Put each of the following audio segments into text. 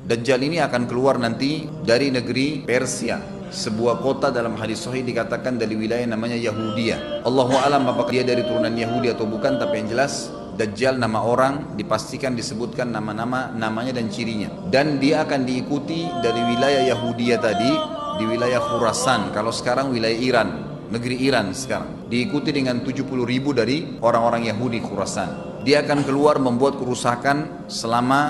Dajjal ini akan keluar nanti dari negeri Persia. Sebuah kota dalam hadis sahih dikatakan dari wilayah namanya Yahudia. Allahu alam apakah dia dari turunan Yahudi atau bukan tapi yang jelas Dajjal nama orang dipastikan disebutkan nama-nama namanya dan cirinya. Dan dia akan diikuti dari wilayah Yahudia tadi di wilayah Khurasan. Kalau sekarang wilayah Iran negeri Iran sekarang. Diikuti dengan 70 ribu dari orang-orang Yahudi Khurasan. Dia akan keluar membuat kerusakan selama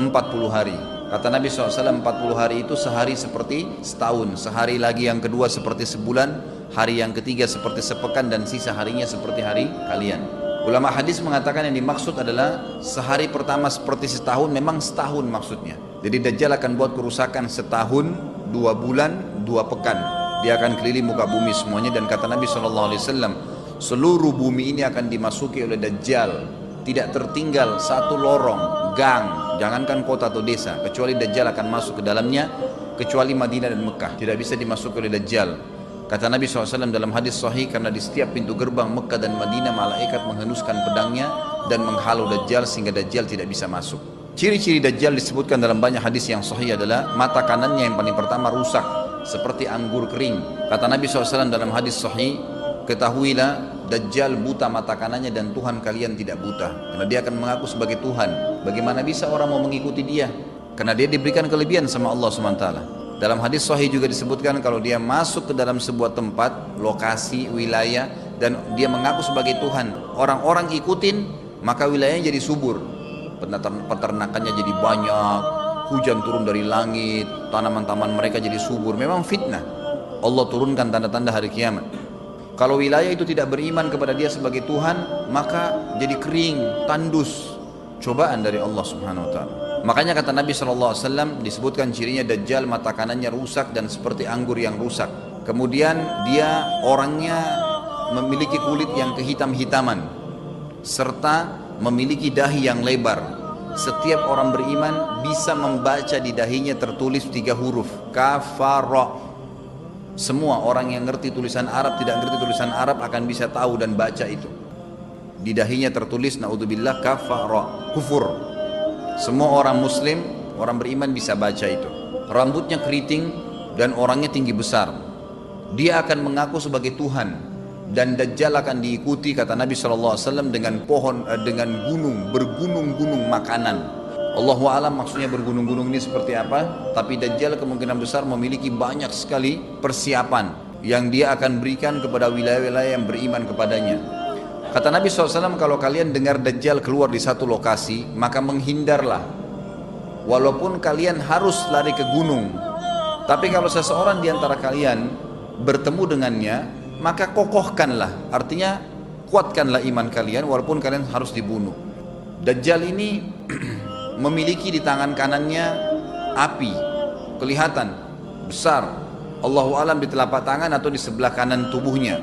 40 hari Kata Nabi SAW 40 hari itu sehari seperti setahun Sehari lagi yang kedua seperti sebulan Hari yang ketiga seperti sepekan dan sisa harinya seperti hari kalian Ulama hadis mengatakan yang dimaksud adalah sehari pertama seperti setahun memang setahun maksudnya. Jadi Dajjal akan buat kerusakan setahun, dua bulan, dua pekan. Dia akan keliling muka bumi semuanya dan kata Nabi SAW seluruh bumi ini akan dimasuki oleh Dajjal. Tidak tertinggal satu lorong, gang, jangankan kota atau desa, kecuali Dajjal akan masuk ke dalamnya, kecuali Madinah dan Mekah. Tidak bisa dimasuki oleh Dajjal. Kata Nabi SAW dalam hadis sahih karena di setiap pintu gerbang Mekah dan Madinah malaikat menghenuskan pedangnya dan menghalau Dajjal sehingga Dajjal tidak bisa masuk. Ciri-ciri Dajjal disebutkan dalam banyak hadis yang sahih adalah mata kanannya yang paling pertama rusak seperti anggur kering. Kata Nabi SAW dalam hadis sahih, ketahuilah Dajjal buta mata kanannya dan Tuhan kalian tidak buta. Karena dia akan mengaku sebagai Tuhan. Bagaimana bisa orang mau mengikuti dia? Karena dia diberikan kelebihan sama Allah SWT. Dalam hadis sahih juga disebutkan kalau dia masuk ke dalam sebuah tempat, lokasi, wilayah dan dia mengaku sebagai Tuhan, orang-orang ikutin, maka wilayahnya jadi subur. Peternakannya jadi banyak, hujan turun dari langit, tanaman-tanaman mereka jadi subur. Memang fitnah. Allah turunkan tanda-tanda hari kiamat. Kalau wilayah itu tidak beriman kepada dia sebagai Tuhan, maka jadi kering, tandus. Cobaan dari Allah Subhanahu wa taala. Makanya kata Nabi SAW disebutkan cirinya Dajjal mata kanannya rusak dan seperti anggur yang rusak. Kemudian dia orangnya memiliki kulit yang kehitam-hitaman serta memiliki dahi yang lebar. Setiap orang beriman bisa membaca di dahinya tertulis tiga huruf kafara. Semua orang yang ngerti tulisan Arab tidak ngerti tulisan Arab akan bisa tahu dan baca itu. Di dahinya tertulis naudzubillah kafara kufur semua orang muslim, orang beriman bisa baca itu. Rambutnya keriting dan orangnya tinggi besar. Dia akan mengaku sebagai Tuhan dan Dajjal akan diikuti kata Nabi SAW dengan pohon eh, dengan gunung bergunung-gunung makanan. Allah alam maksudnya bergunung-gunung ini seperti apa? Tapi Dajjal kemungkinan besar memiliki banyak sekali persiapan yang dia akan berikan kepada wilayah-wilayah yang beriman kepadanya. Kata Nabi SAW, kalau kalian dengar Dajjal keluar di satu lokasi, maka menghindarlah. Walaupun kalian harus lari ke gunung. Tapi kalau seseorang di antara kalian bertemu dengannya, maka kokohkanlah. Artinya, kuatkanlah iman kalian walaupun kalian harus dibunuh. Dajjal ini memiliki di tangan kanannya api. Kelihatan, besar. Allahu alam di telapak tangan atau di sebelah kanan tubuhnya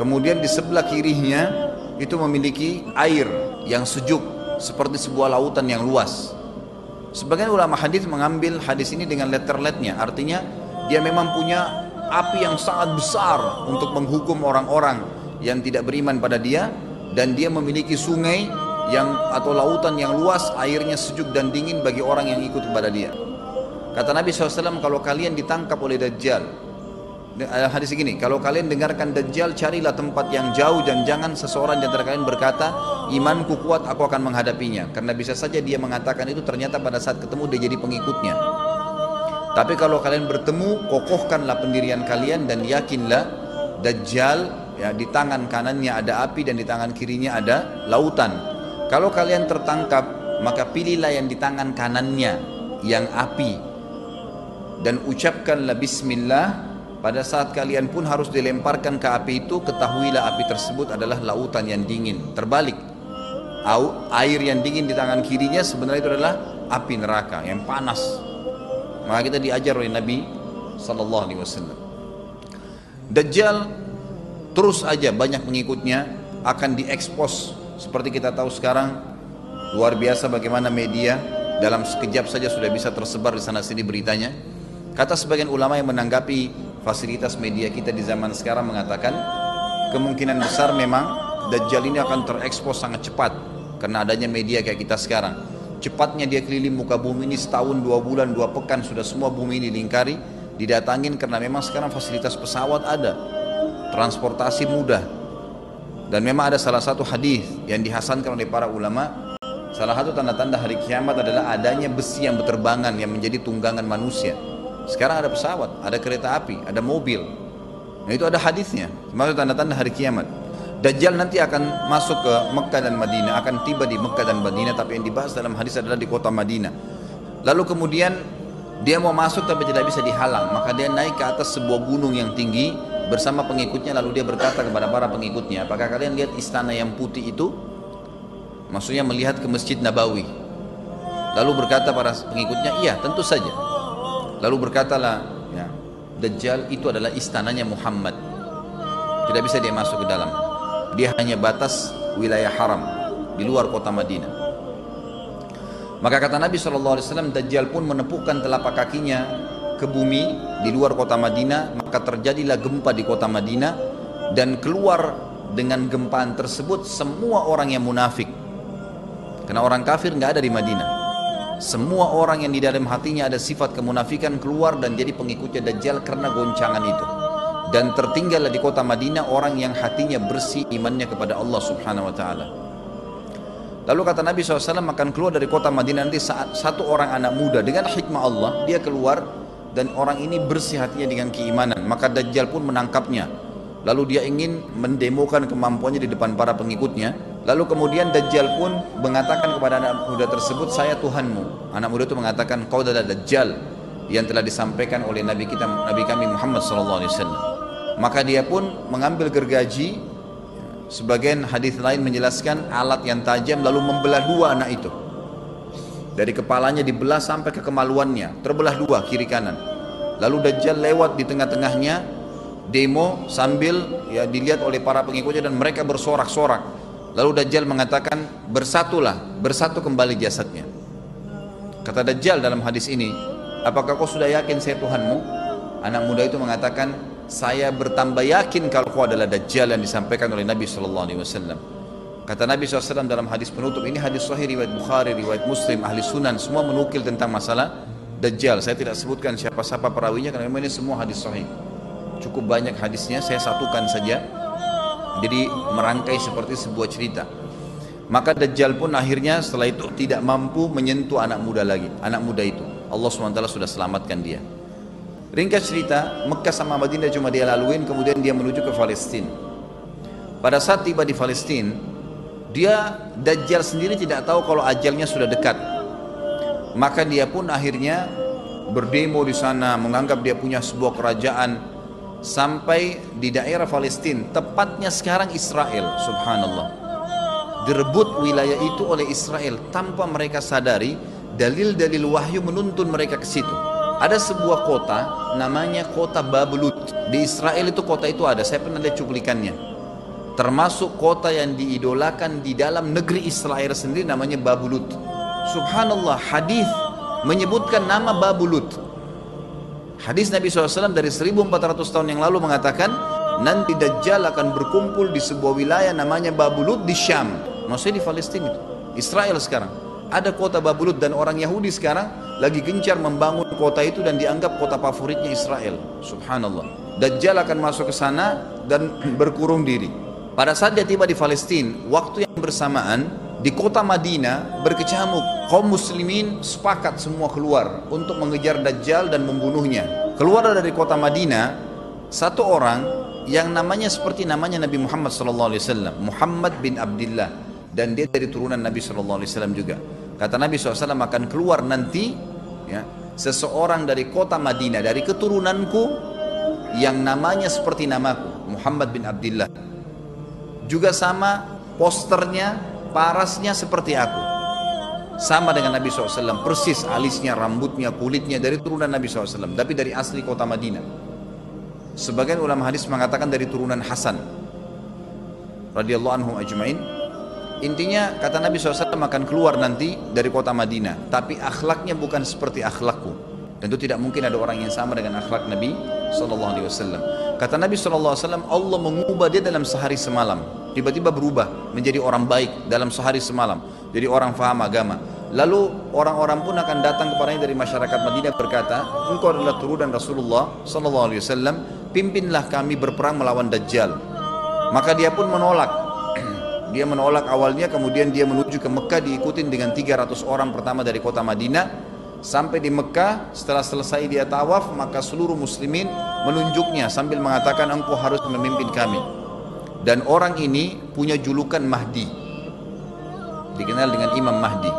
Kemudian di sebelah kirinya itu memiliki air yang sejuk seperti sebuah lautan yang luas. Sebagian ulama hadis mengambil hadis ini dengan letter-letternya, artinya dia memang punya api yang sangat besar untuk menghukum orang-orang yang tidak beriman pada dia dan dia memiliki sungai yang atau lautan yang luas airnya sejuk dan dingin bagi orang yang ikut kepada dia. Kata Nabi SAW kalau kalian ditangkap oleh Dajjal hadis gini, kalau kalian dengarkan Dajjal carilah tempat yang jauh dan jangan seseorang di antara kalian berkata, imanku kuat aku akan menghadapinya. Karena bisa saja dia mengatakan itu ternyata pada saat ketemu dia jadi pengikutnya. Tapi kalau kalian bertemu, kokohkanlah pendirian kalian dan yakinlah Dajjal ya di tangan kanannya ada api dan di tangan kirinya ada lautan. Kalau kalian tertangkap, maka pilihlah yang di tangan kanannya yang api dan ucapkanlah bismillah pada saat kalian pun harus dilemparkan ke api itu, ketahuilah api tersebut adalah lautan yang dingin. Terbalik, air yang dingin di tangan kirinya sebenarnya itu adalah api neraka yang panas. Maka kita diajar oleh Nabi Sallallahu Alaihi Wasallam. Dajjal terus aja banyak pengikutnya akan diekspos seperti kita tahu sekarang luar biasa bagaimana media dalam sekejap saja sudah bisa tersebar di sana sini beritanya. Kata sebagian ulama yang menanggapi fasilitas media kita di zaman sekarang mengatakan kemungkinan besar memang Dajjal ini akan terekspos sangat cepat karena adanya media kayak kita sekarang. cepatnya dia keliling muka bumi ini setahun, dua bulan, dua pekan sudah semua bumi ini lingkari, didatangin karena memang sekarang fasilitas pesawat ada, transportasi mudah. Dan memang ada salah satu hadis yang dihasankan oleh para ulama, salah satu tanda-tanda hari kiamat adalah adanya besi yang berterbangan yang menjadi tunggangan manusia. Sekarang ada pesawat, ada kereta api, ada mobil. Nah itu ada hadisnya, maksud tanda-tanda hari kiamat. Dajjal nanti akan masuk ke Mekah dan Madinah, akan tiba di Mekah dan Madinah, tapi yang dibahas dalam hadis adalah di kota Madinah. Lalu kemudian dia mau masuk tapi tidak bisa dihalang, maka dia naik ke atas sebuah gunung yang tinggi bersama pengikutnya lalu dia berkata kepada para pengikutnya, apakah kalian lihat istana yang putih itu? Maksudnya melihat ke Masjid Nabawi. Lalu berkata para pengikutnya, iya tentu saja. Lalu berkatalah, ya, Dajjal itu adalah istananya Muhammad. Tidak bisa dia masuk ke dalam dia hanya batas wilayah haram di luar kota Madinah maka kata Nabi SAW Dajjal pun menepukkan telapak kakinya ke bumi di luar kota Madinah maka terjadilah gempa di kota Madinah dan keluar dengan gempaan tersebut semua orang yang munafik. Karena orang kafir nggak ada di Madinah. Semua orang yang di dalam hatinya ada sifat kemunafikan keluar dan jadi pengikutnya Dajjal karena goncangan itu. Dan tertinggallah di kota Madinah orang yang hatinya bersih imannya kepada Allah subhanahu wa ta'ala. Lalu kata Nabi SAW akan keluar dari kota Madinah nanti saat satu orang anak muda dengan hikmah Allah dia keluar dan orang ini bersih hatinya dengan keimanan. Maka Dajjal pun menangkapnya. Lalu dia ingin mendemokan kemampuannya di depan para pengikutnya. Lalu kemudian Dajjal pun mengatakan kepada anak muda tersebut saya Tuhanmu. Anak muda itu mengatakan kau adalah Dajjal yang telah disampaikan oleh Nabi kita Nabi kami Muhammad wasallam. Maka dia pun mengambil gergaji. Sebagian hadis lain menjelaskan alat yang tajam lalu membelah dua anak itu dari kepalanya dibelah sampai ke kemaluannya terbelah dua kiri kanan. Lalu Dajjal lewat di tengah-tengahnya demo sambil ya dilihat oleh para pengikutnya dan mereka bersorak-sorak. Lalu Dajjal mengatakan bersatulah bersatu kembali jasadnya. Kata Dajjal dalam hadis ini apakah kau sudah yakin saya Tuhanmu? Anak muda itu mengatakan saya bertambah yakin kalau kau adalah Dajjal yang disampaikan oleh Nabi Sallallahu Alaihi Wasallam. Kata Nabi SAW dalam hadis penutup ini hadis Sahih riwayat Bukhari, riwayat Muslim, ahli Sunan semua menukil tentang masalah Dajjal. Saya tidak sebutkan siapa-siapa perawinya karena memang ini semua hadis Sahih. Cukup banyak hadisnya, saya satukan saja. Jadi merangkai seperti sebuah cerita. Maka Dajjal pun akhirnya setelah itu tidak mampu menyentuh anak muda lagi, anak muda itu. Allah SWT sudah selamatkan dia. Ringkas cerita, Mekah sama Madinah cuma dia laluin, kemudian dia menuju ke Palestina. Pada saat tiba di Palestina, dia Dajjal sendiri tidak tahu kalau ajalnya sudah dekat. Maka dia pun akhirnya berdemo di sana, menganggap dia punya sebuah kerajaan sampai di daerah Palestina, tepatnya sekarang Israel, subhanallah. Direbut wilayah itu oleh Israel tanpa mereka sadari dalil-dalil wahyu menuntun mereka ke situ. Ada sebuah kota namanya kota Babelut. Di Israel itu kota itu ada, saya pernah lihat cuplikannya. Termasuk kota yang diidolakan di dalam negeri Israel sendiri namanya Babulut. Subhanallah, hadis menyebutkan nama Babulut. Hadis Nabi SAW dari 1400 tahun yang lalu mengatakan nanti Dajjal akan berkumpul di sebuah wilayah namanya Babulut di Syam. Maksudnya di Palestina itu. Israel sekarang. Ada kota Babulut dan orang Yahudi sekarang lagi gencar membangun kota itu dan dianggap kota favoritnya Israel. Subhanallah. Dajjal akan masuk ke sana dan berkurung diri. Pada saat dia tiba di Palestina, waktu yang bersamaan di kota Madinah berkecamuk. Kaum muslimin sepakat semua keluar untuk mengejar Dajjal dan membunuhnya. Keluar dari kota Madinah, satu orang yang namanya seperti namanya Nabi Muhammad SAW, Muhammad bin Abdullah dan dia dari turunan Nabi SAW juga. Kata Nabi SAW akan keluar nanti ya, seseorang dari kota Madinah dari keturunanku yang namanya seperti namaku Muhammad bin Abdullah. Juga sama posternya, parasnya seperti aku. Sama dengan Nabi SAW, persis alisnya, rambutnya, kulitnya dari turunan Nabi SAW, tapi dari asli kota Madinah. Sebagian ulama hadis mengatakan dari turunan Hasan radhiyallahu anhu ajmain Intinya kata Nabi SAW akan keluar nanti dari kota Madinah Tapi akhlaknya bukan seperti akhlakku Tentu tidak mungkin ada orang yang sama dengan akhlak Nabi SAW Kata Nabi SAW Allah mengubah dia dalam sehari semalam Tiba-tiba berubah menjadi orang baik dalam sehari semalam Jadi orang faham agama Lalu orang-orang pun akan datang kepadanya dari masyarakat Madinah berkata, engkau adalah turunan Rasulullah Sallallahu Alaihi Wasallam, pimpinlah kami berperang melawan Dajjal. Maka dia pun menolak. dia menolak awalnya, kemudian dia menuju ke Mekah diikutin dengan 300 orang pertama dari kota Madinah. Sampai di Mekah, setelah selesai dia tawaf, maka seluruh muslimin menunjuknya sambil mengatakan engkau harus memimpin kami. Dan orang ini punya julukan Mahdi. Dikenal dengan Imam Mahdi.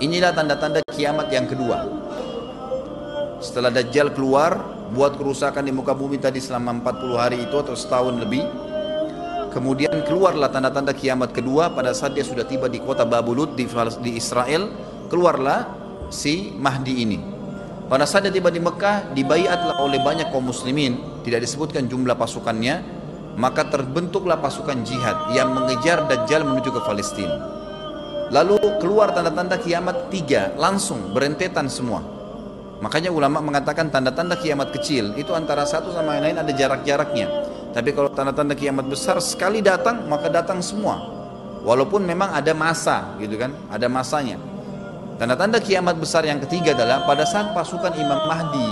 Inilah tanda-tanda kiamat yang kedua. Setelah Dajjal keluar, buat kerusakan di muka bumi tadi selama 40 hari itu atau setahun lebih. Kemudian keluarlah tanda-tanda kiamat kedua pada saat dia sudah tiba di kota Babulut di, di Israel. Keluarlah si Mahdi ini. Pada saat dia tiba di Mekah, dibaiatlah oleh banyak kaum muslimin, tidak disebutkan jumlah pasukannya, maka terbentuklah pasukan jihad yang mengejar Dajjal menuju ke Palestina. Lalu keluar tanda-tanda kiamat tiga, langsung berentetan semua. Makanya ulama mengatakan tanda-tanda kiamat kecil itu antara satu sama yang lain ada jarak-jaraknya. Tapi kalau tanda-tanda kiamat besar sekali datang maka datang semua. Walaupun memang ada masa gitu kan, ada masanya. Tanda-tanda kiamat besar yang ketiga adalah pada saat pasukan Imam Mahdi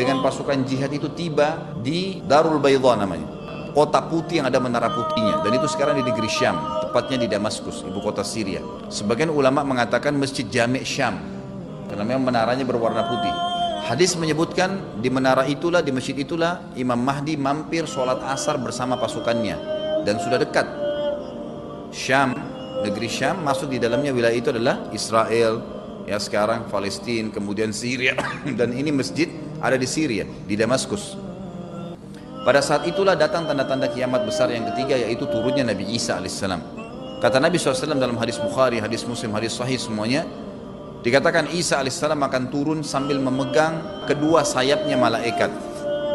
dengan pasukan jihad itu tiba di Darul Baydha namanya kota putih yang ada menara putihnya. Dan itu sekarang di negeri Syam tepatnya di Damaskus ibu kota Syria. Sebagian ulama mengatakan masjid Jami' Syam karena memang menaranya berwarna putih. Hadis menyebutkan di menara itulah di masjid itulah Imam Mahdi mampir sholat asar bersama pasukannya. Dan sudah dekat. Syam negeri Syam masuk di dalamnya wilayah itu adalah Israel ya sekarang Palestina kemudian Syria. Dan ini masjid ada di Syria di Damaskus pada saat itulah datang tanda-tanda kiamat besar yang ketiga yaitu turunnya Nabi Isa alaihissalam. Kata Nabi SAW dalam hadis Bukhari, hadis Muslim, hadis Sahih semuanya dikatakan Isa alaihissalam akan turun sambil memegang kedua sayapnya malaikat.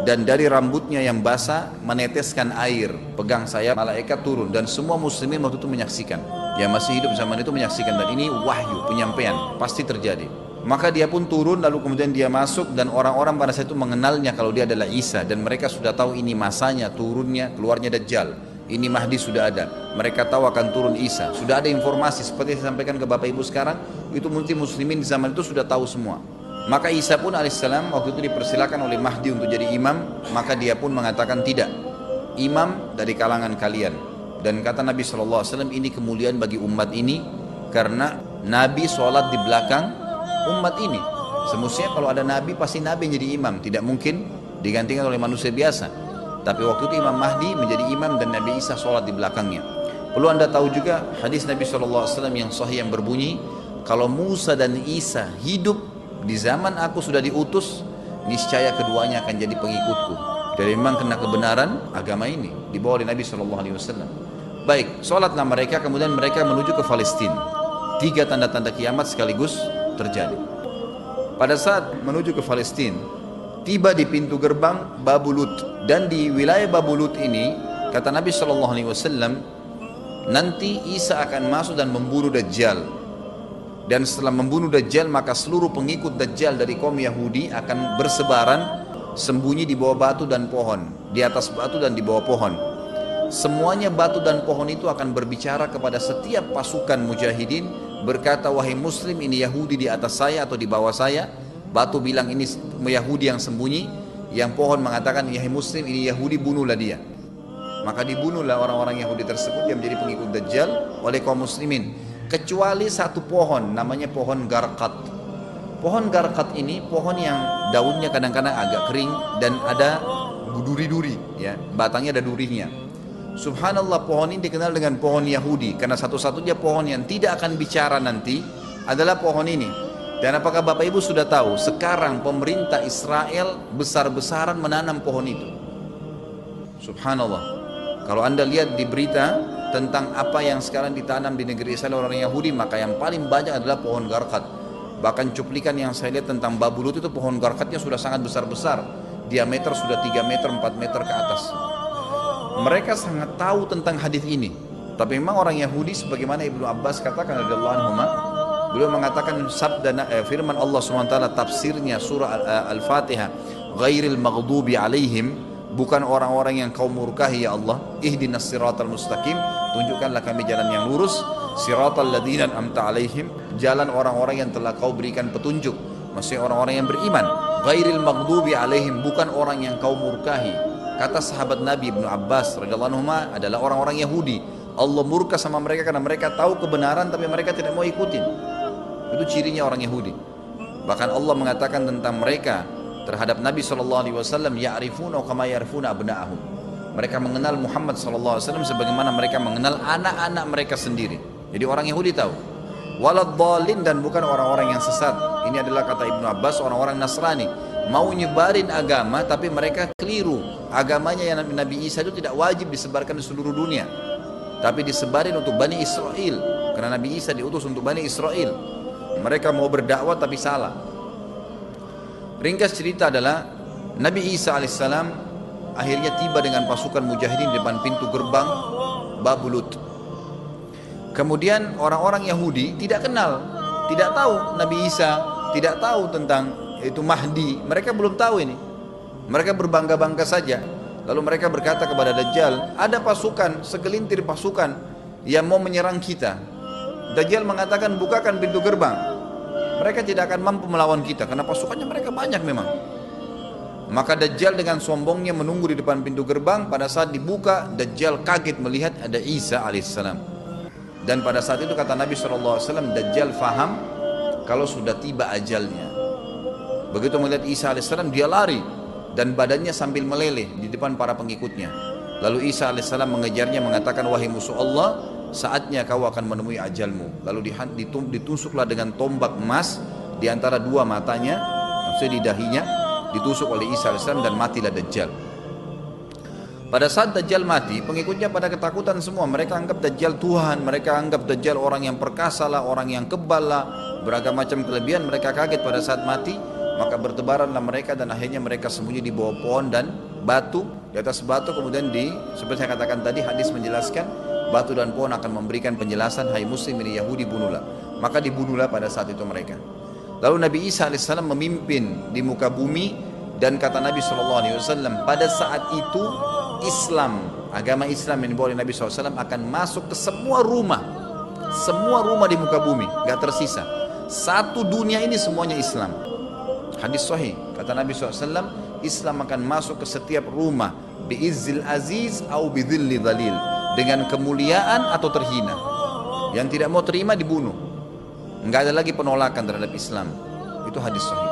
Dan dari rambutnya yang basah meneteskan air pegang sayap malaikat turun. Dan semua muslimin waktu itu menyaksikan. Yang masih hidup zaman itu menyaksikan. Dan ini wahyu penyampaian pasti terjadi maka dia pun turun lalu kemudian dia masuk dan orang-orang pada saat itu mengenalnya kalau dia adalah Isa dan mereka sudah tahu ini masanya turunnya keluarnya Dajjal. Ini Mahdi sudah ada. Mereka tahu akan turun Isa. Sudah ada informasi seperti saya sampaikan ke Bapak Ibu sekarang itu multi muslimin di zaman itu sudah tahu semua. Maka Isa pun alaihissalam waktu itu dipersilakan oleh Mahdi untuk jadi imam, maka dia pun mengatakan tidak. Imam dari kalangan kalian. Dan kata Nabi SAW ini kemuliaan bagi umat ini karena Nabi sholat di belakang umat ini. Semestinya kalau ada nabi pasti nabi jadi imam, tidak mungkin digantikan oleh manusia biasa. Tapi waktu itu Imam Mahdi menjadi imam dan Nabi Isa sholat di belakangnya. Perlu anda tahu juga hadis Nabi SAW yang sahih yang berbunyi, kalau Musa dan Isa hidup di zaman aku sudah diutus, niscaya keduanya akan jadi pengikutku. Jadi memang kena kebenaran agama ini dibawa oleh Nabi SAW. Baik, sholatlah mereka kemudian mereka menuju ke Palestina. Tiga tanda-tanda kiamat sekaligus terjadi. Pada saat menuju ke Palestina, tiba di pintu gerbang Babulut dan di wilayah Babulut ini kata Nabi Shallallahu Alaihi Wasallam nanti Isa akan masuk dan membunuh Dajjal. Dan setelah membunuh Dajjal maka seluruh pengikut Dajjal dari kaum Yahudi akan bersebaran sembunyi di bawah batu dan pohon di atas batu dan di bawah pohon. Semuanya batu dan pohon itu akan berbicara kepada setiap pasukan mujahidin berkata wahai muslim ini Yahudi di atas saya atau di bawah saya? Batu bilang ini Yahudi yang sembunyi. Yang pohon mengatakan wahai muslim ini Yahudi bunuhlah dia. Maka dibunuhlah orang-orang Yahudi tersebut yang menjadi pengikut Dajjal oleh kaum muslimin. Kecuali satu pohon namanya pohon garkat pohon garkat ini pohon yang daunnya kadang-kadang agak kering dan ada duri-duri ya. Batangnya ada durinya Subhanallah pohon ini dikenal dengan pohon Yahudi karena satu-satunya pohon yang tidak akan bicara nanti adalah pohon ini. Dan apakah Bapak Ibu sudah tahu sekarang pemerintah Israel besar-besaran menanam pohon itu? Subhanallah. Kalau Anda lihat di berita tentang apa yang sekarang ditanam di negeri Israel orang Yahudi, maka yang paling banyak adalah pohon garkat. Bahkan cuplikan yang saya lihat tentang Babulut itu pohon garkatnya sudah sangat besar-besar. Diameter sudah 3 meter, 4 meter ke atas mereka sangat tahu tentang hadis ini. Tapi memang orang Yahudi sebagaimana Ibnu Abbas katakan radhiyallahu anhu beliau mengatakan sabda eh, firman Allah SWT tafsirnya surah eh, Al-Fatihah ghairil maghdubi alaihim bukan orang-orang yang kau murkahi ya Allah. Ihdinas siratal mustaqim tunjukkanlah kami jalan yang lurus. Siratal ladzina amta alaihim jalan orang-orang yang telah kau berikan petunjuk. Maksudnya orang-orang yang beriman. Ghairil maghdubi alaihim bukan orang yang kau murkahi kata sahabat Nabi Ibnu Abbas radhiyallahu anhu adalah orang-orang Yahudi. Allah murka sama mereka karena mereka tahu kebenaran tapi mereka tidak mau ikutin. Itu cirinya orang Yahudi. Bahkan Allah mengatakan tentang mereka terhadap Nabi SAW ya'rifuna kama ya'rifuna abna'ahum. Mereka mengenal Muhammad SAW sebagaimana mereka mengenal anak-anak mereka sendiri. Jadi orang Yahudi tahu. Waladhalin dan bukan orang-orang yang sesat. Ini adalah kata Ibnu Abbas orang-orang Nasrani. Mau nyebarin agama tapi mereka keliru agamanya yang Nabi Isa itu tidak wajib disebarkan di seluruh dunia. Tapi disebarin untuk Bani Israel. Karena Nabi Isa diutus untuk Bani Israel. Mereka mau berdakwah tapi salah. Ringkas cerita adalah Nabi Isa alaihissalam akhirnya tiba dengan pasukan mujahidin di depan pintu gerbang Babulut kemudian orang-orang Yahudi tidak kenal tidak tahu Nabi Isa tidak tahu tentang itu Mahdi. Mereka belum tahu ini mereka berbangga-bangga saja. Lalu mereka berkata kepada Dajjal ada pasukan segelintir pasukan yang mau menyerang kita. Dajjal mengatakan bukakan pintu gerbang. Mereka tidak akan mampu melawan kita karena pasukannya mereka banyak memang. Maka Dajjal dengan sombongnya menunggu di depan pintu gerbang. Pada saat dibuka Dajjal kaget melihat ada Isa alaihissalam. Dan pada saat itu kata Nabi SAW, Dajjal faham kalau sudah tiba ajalnya. Begitu melihat Isa AS, dia lari dan badannya sambil meleleh di depan para pengikutnya. Lalu Isa AS mengejarnya mengatakan, wahai musuh Allah, saatnya kau akan menemui ajalmu. Lalu ditusuklah dengan tombak emas di antara dua matanya, maksudnya di dahinya, ditusuk oleh Isa AS dan matilah Dajjal. Pada saat Dajjal mati, pengikutnya pada ketakutan semua. Mereka anggap Dajjal Tuhan, mereka anggap Dajjal orang yang perkasa lah, orang yang kebal lah, beragam macam kelebihan. Mereka kaget pada saat mati, maka bertebaranlah mereka dan akhirnya mereka sembunyi di bawah pohon dan batu. Di atas batu kemudian di, seperti saya katakan tadi, hadis menjelaskan, batu dan pohon akan memberikan penjelasan, hai muslim ini Yahudi bunuhlah. Maka dibunuhlah pada saat itu mereka. Lalu Nabi Isa AS memimpin di muka bumi dan kata Nabi SAW pada saat itu Islam, agama Islam yang dibawa oleh Nabi SAW akan masuk ke semua rumah. Semua rumah di muka bumi, gak tersisa. Satu dunia ini semuanya Islam. Hadis sahih, kata Nabi SAW, Islam akan masuk ke setiap rumah. Biizzil aziz au bidhilli dhalil. Dengan kemuliaan atau terhina. Yang tidak mau terima dibunuh. Enggak ada lagi penolakan terhadap Islam. Itu hadis sahih.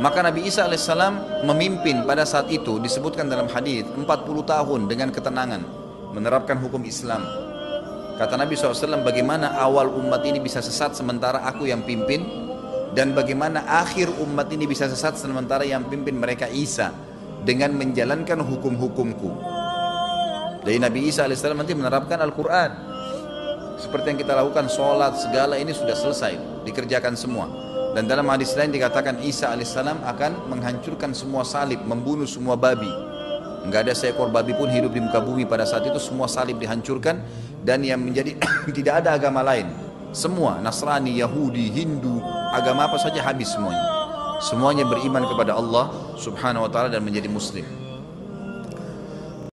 Maka Nabi Isa alaihissalam memimpin pada saat itu disebutkan dalam hadis 40 tahun dengan ketenangan menerapkan hukum Islam. Kata Nabi SAW bagaimana awal umat ini bisa sesat sementara aku yang pimpin dan bagaimana akhir umat ini bisa sesat sementara yang pimpin mereka Isa dengan menjalankan hukum-hukumku. Jadi Nabi Isa alaihissalam nanti menerapkan Al-Quran seperti yang kita lakukan sholat segala ini sudah selesai dikerjakan semua. Dan dalam hadis lain dikatakan Isa alaihissalam akan menghancurkan semua salib, membunuh semua babi. Enggak ada seekor babi pun hidup di muka bumi pada saat itu semua salib dihancurkan dan yang menjadi tidak ada agama lain. Semua Nasrani, Yahudi, Hindu, agama apa saja habis semuanya. Semuanya beriman kepada Allah Subhanahu wa taala dan menjadi muslim.